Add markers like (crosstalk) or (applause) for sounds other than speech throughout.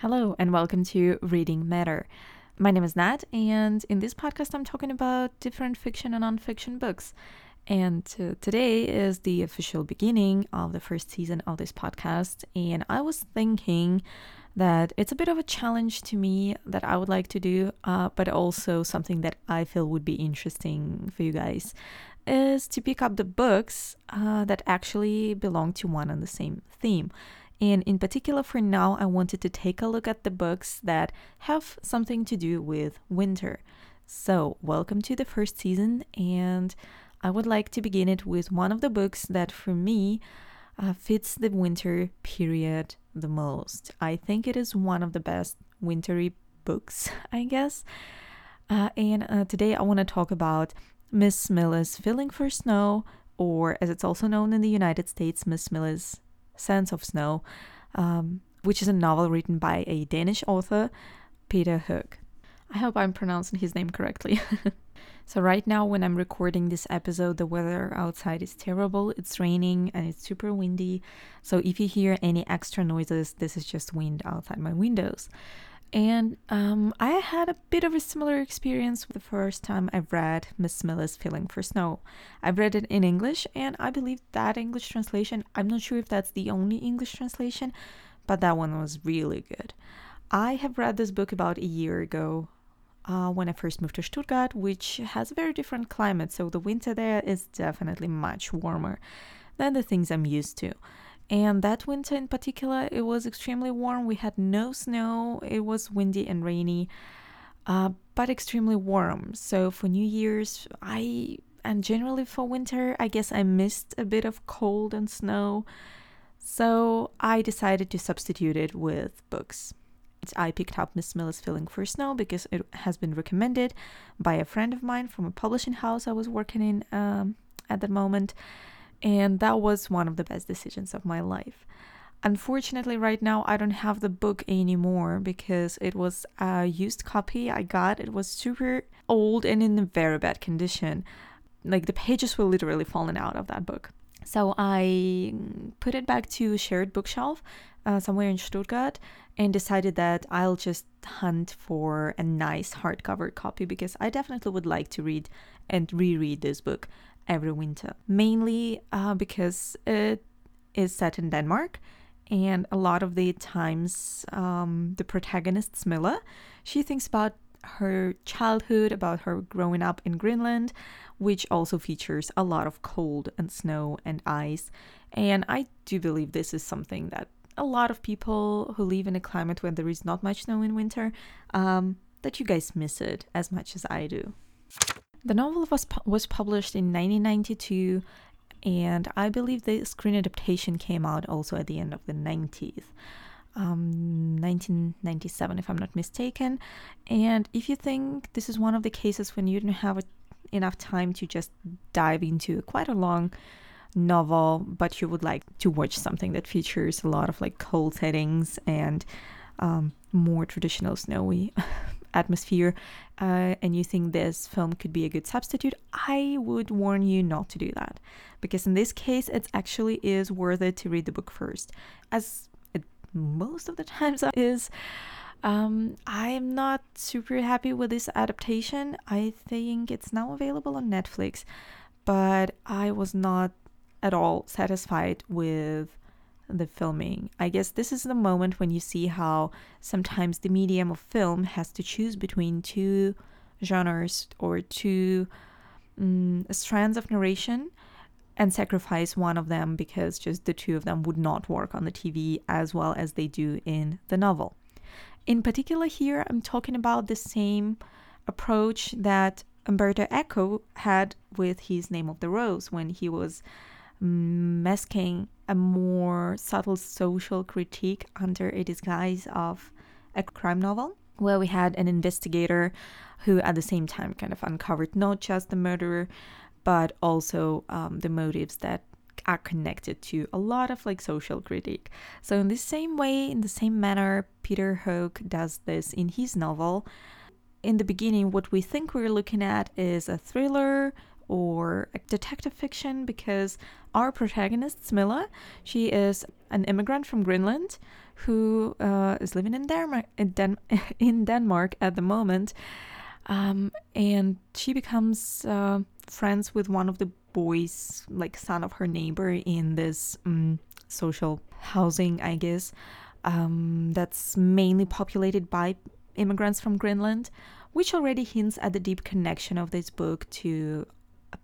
Hello, and welcome to Reading Matter. My name is Nat, and in this podcast, I'm talking about different fiction and nonfiction books. And uh, today is the official beginning of the first season of this podcast. And I was thinking that it's a bit of a challenge to me that I would like to do, uh, but also something that I feel would be interesting for you guys is to pick up the books uh, that actually belong to one and the same theme. And in particular, for now, I wanted to take a look at the books that have something to do with winter. So, welcome to the first season, and I would like to begin it with one of the books that, for me, uh, fits the winter period the most. I think it is one of the best wintry books, (laughs) I guess. Uh, and uh, today I want to talk about Miss Smilla's Feeling for Snow, or as it's also known in the United States, Miss Smilla's Sense of Snow, um, which is a novel written by a Danish author, Peter Høeg. I hope I'm pronouncing his name correctly. (laughs) so, right now, when I'm recording this episode, the weather outside is terrible. It's raining and it's super windy. So, if you hear any extra noises, this is just wind outside my windows. And um, I had a bit of a similar experience the first time I read Miss Smilla's Feeling for Snow. I've read it in English, and I believe that English translation, I'm not sure if that's the only English translation, but that one was really good. I have read this book about a year ago uh, when I first moved to Stuttgart, which has a very different climate, so the winter there is definitely much warmer than the things I'm used to. And that winter in particular, it was extremely warm. We had no snow, it was windy and rainy, uh, but extremely warm. So for New Year's, I, and generally for winter, I guess I missed a bit of cold and snow. So I decided to substitute it with books. I picked up Miss Smilla's Feeling for Snow because it has been recommended by a friend of mine from a publishing house I was working in um, at the moment and that was one of the best decisions of my life. Unfortunately, right now I don't have the book anymore because it was a used copy I got. It was super old and in a very bad condition. Like the pages were literally falling out of that book. So I put it back to shared bookshelf uh, somewhere in Stuttgart and decided that I'll just hunt for a nice hardcover copy because I definitely would like to read and reread this book every winter, mainly uh, because it is set in Denmark. And a lot of the times, um, the protagonist, Smilla, she thinks about her childhood, about her growing up in Greenland, which also features a lot of cold and snow and ice. And I do believe this is something that a lot of people who live in a climate where there is not much snow in winter, um, that you guys miss it as much as I do. The novel was pu- was published in 1992, and I believe the screen adaptation came out also at the end of the 90s. Um, 1997, if I'm not mistaken. And if you think this is one of the cases when you don't have a, enough time to just dive into quite a long novel, but you would like to watch something that features a lot of like cold settings and um, more traditional snowy atmosphere uh, and you think this film could be a good substitute, I would warn you not to do that. Because in this case, it actually is worth it to read the book first. As it most of the (laughs) times is, um, I am not super happy with this adaptation. I think it's now available on Netflix, but I was not at all satisfied with the filming. I guess this is the moment when you see how sometimes the medium of film has to choose between two genres or two um, strands of narration and sacrifice one of them because just the two of them would not work on the TV as well as they do in the novel. In particular, here I'm talking about the same approach that Umberto Eco had with his Name of the Rose when he was masking a more subtle social critique under a disguise of a crime novel, where we had an investigator who, at the same time, kind of uncovered not just the murderer, but also um, the motives that are connected to a lot of like social critique. So, in the same way, in the same manner, Peter Høeg does this in his novel. In the beginning, what we think we're looking at is a thriller or detective fiction because our protagonist, Smilla, she is an immigrant from Greenland who uh, is living in Denmark in, Den- (laughs) in Denmark at the moment, um, and she becomes uh, friends with one of the boys, like son of her neighbor, in this um, social housing, I guess, um, that's mainly populated by immigrants from Greenland, which already hints at the deep connection of this book to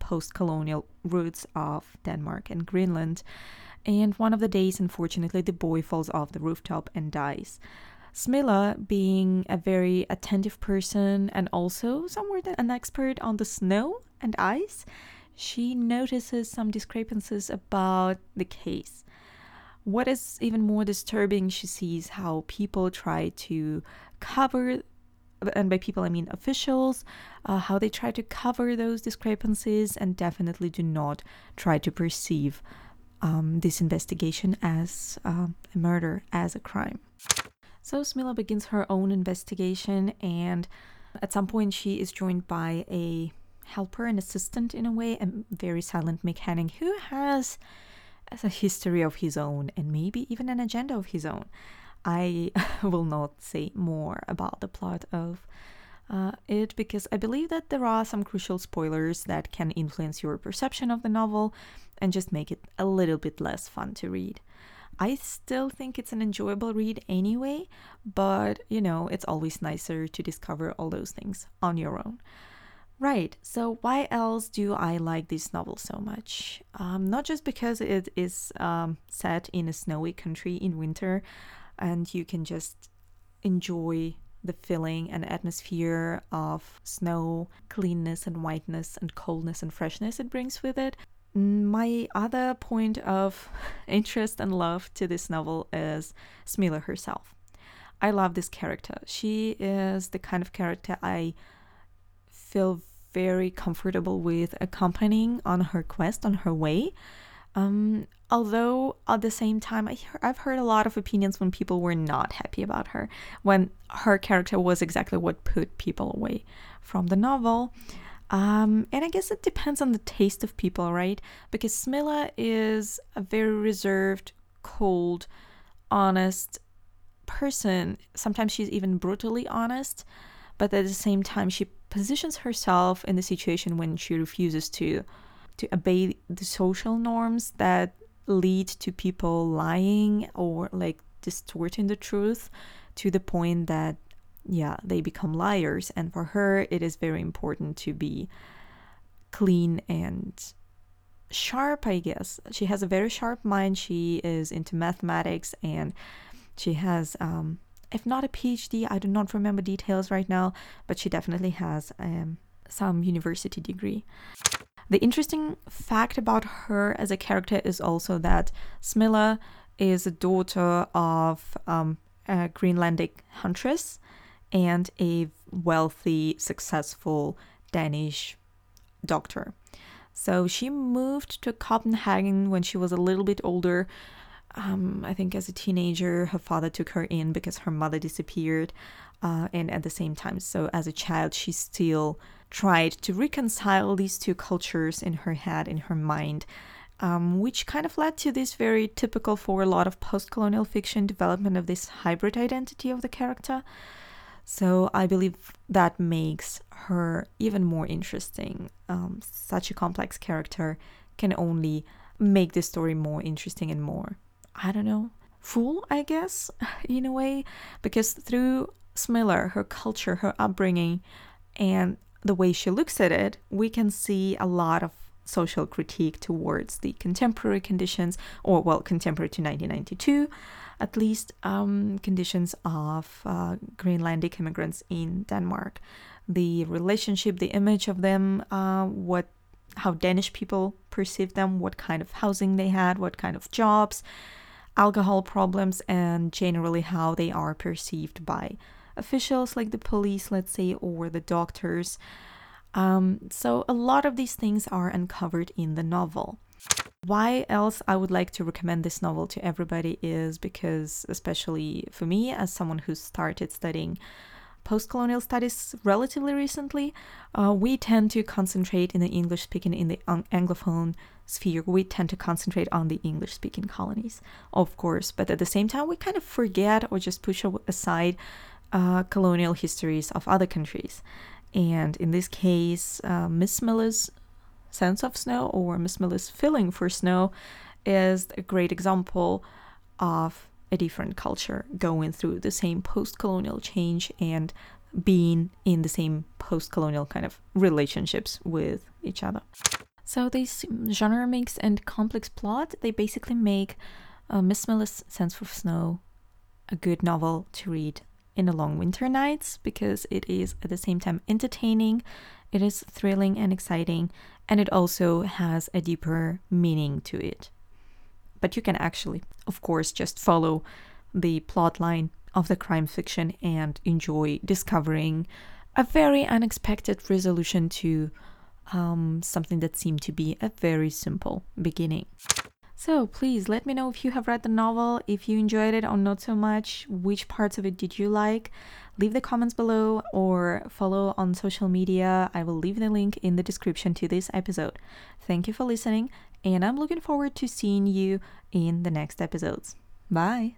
post colonial roots of Denmark and Greenland. And one of the days, unfortunately, the boy falls off the rooftop and dies. Smilla, being a very attentive person and also somewhat an expert on the snow and ice, she notices some discrepancies about the case. What is even more disturbing, she sees how people try to cover, and by people I mean officials, uh, how they try to cover those discrepancies and definitely do not try to perceive um, this investigation as uh, a murder, as a crime. So Smilla begins her own investigation, and at some point, she is joined by a helper, an assistant in a way, a very silent mechanic who has a history of his own and maybe even an agenda of his own. I (laughs) will not say more about the plot of uh, it because I believe that there are some crucial spoilers that can influence your perception of the novel and just make it a little bit less fun to read. I still think it's an enjoyable read anyway, but you know, it's always nicer to discover all those things on your own. Right, so why else do I like this novel so much? Um, not just because it is um, set in a snowy country in winter and you can just enjoy the feeling and atmosphere of snow, cleanness and whiteness, and coldness and freshness it brings with it, mm, my other point of (laughs) interest and love to this novel is Smilla herself. I love this character. She is the kind of character I feel very comfortable with accompanying on her quest, on her way. Um, although at the same time, I have heard a lot of opinions when people were not happy about her, when her character was exactly what put people away from the novel. Um, and I guess it depends on the taste of people, right? Because Smilla is a very reserved, cold, honest person. Sometimes she's even brutally honest, but at the same time, she positions herself in the situation when she refuses to to obey the social norms that lead to people lying or like distorting the truth to the point that yeah, they become liars. And for her, it is very important to be clean and sharp, I guess. She has a very sharp mind. She is into mathematics and she has, um, if not a PhD, I do not remember details right now, but she definitely has um, some university degree. The interesting fact about her as a character is also that Smilla is a daughter of um, a Greenlandic huntress and a wealthy, successful Danish doctor. So she moved to Copenhagen when she was a little bit older. Um, I think as a teenager, her father took her in because her mother disappeared. Uh, and at the same time, so as a child, she still tried to reconcile these two cultures in her head, in her mind, um, which kind of led to this very typical for a lot of post colonial fiction development of this hybrid identity of the character. So I believe that makes her even more interesting. Um, such a complex character can only make the story more interesting and more, I don't know, full, I guess, (laughs) in a way, because through Smilla, her culture, her upbringing, and the way she looks at it, we can see a lot of social critique towards the contemporary conditions, or well, contemporary to 1992, at least um, conditions of uh, Greenlandic immigrants in Denmark. The relationship, the image of them, uh, what how Danish people perceive them, what kind of housing they had, what kind of jobs, alcohol problems, and generally how they are perceived by officials like the police, let's say, or the doctors. Um, so a lot of these things are uncovered in the novel. Why else I would like to recommend this novel to everybody is because, especially for me, as someone who started studying post colonial studies relatively recently, uh, we tend to concentrate in the English speaking, in the Anglophone sphere, we tend to concentrate on the English speaking colonies, of course, but at the same time, we kind of forget or just push aside uh, colonial histories of other countries. And in this case, uh, Miss Smilla's sense of snow or Miss Smilla's feeling for snow is a great example of a different culture going through the same post colonial change and being in the same post colonial kind of relationships with each other. So, this genre mix and complex plot, they basically make uh, Miss Smilla's Sense of Snow a good novel to read in the long winter nights because it is at the same time entertaining, it is thrilling and exciting, and it also has a deeper meaning to it. But you can actually, of course, just follow the plot line of the crime fiction and enjoy discovering a very unexpected resolution to um, something that seemed to be a very simple beginning. So please let me know if you have read the novel, if you enjoyed it or not so much, which parts of it did you like. Leave the comments below or follow on social media. I will leave the link in the description to this episode. Thank you for listening, and I'm looking forward to seeing you in the next episodes. Bye!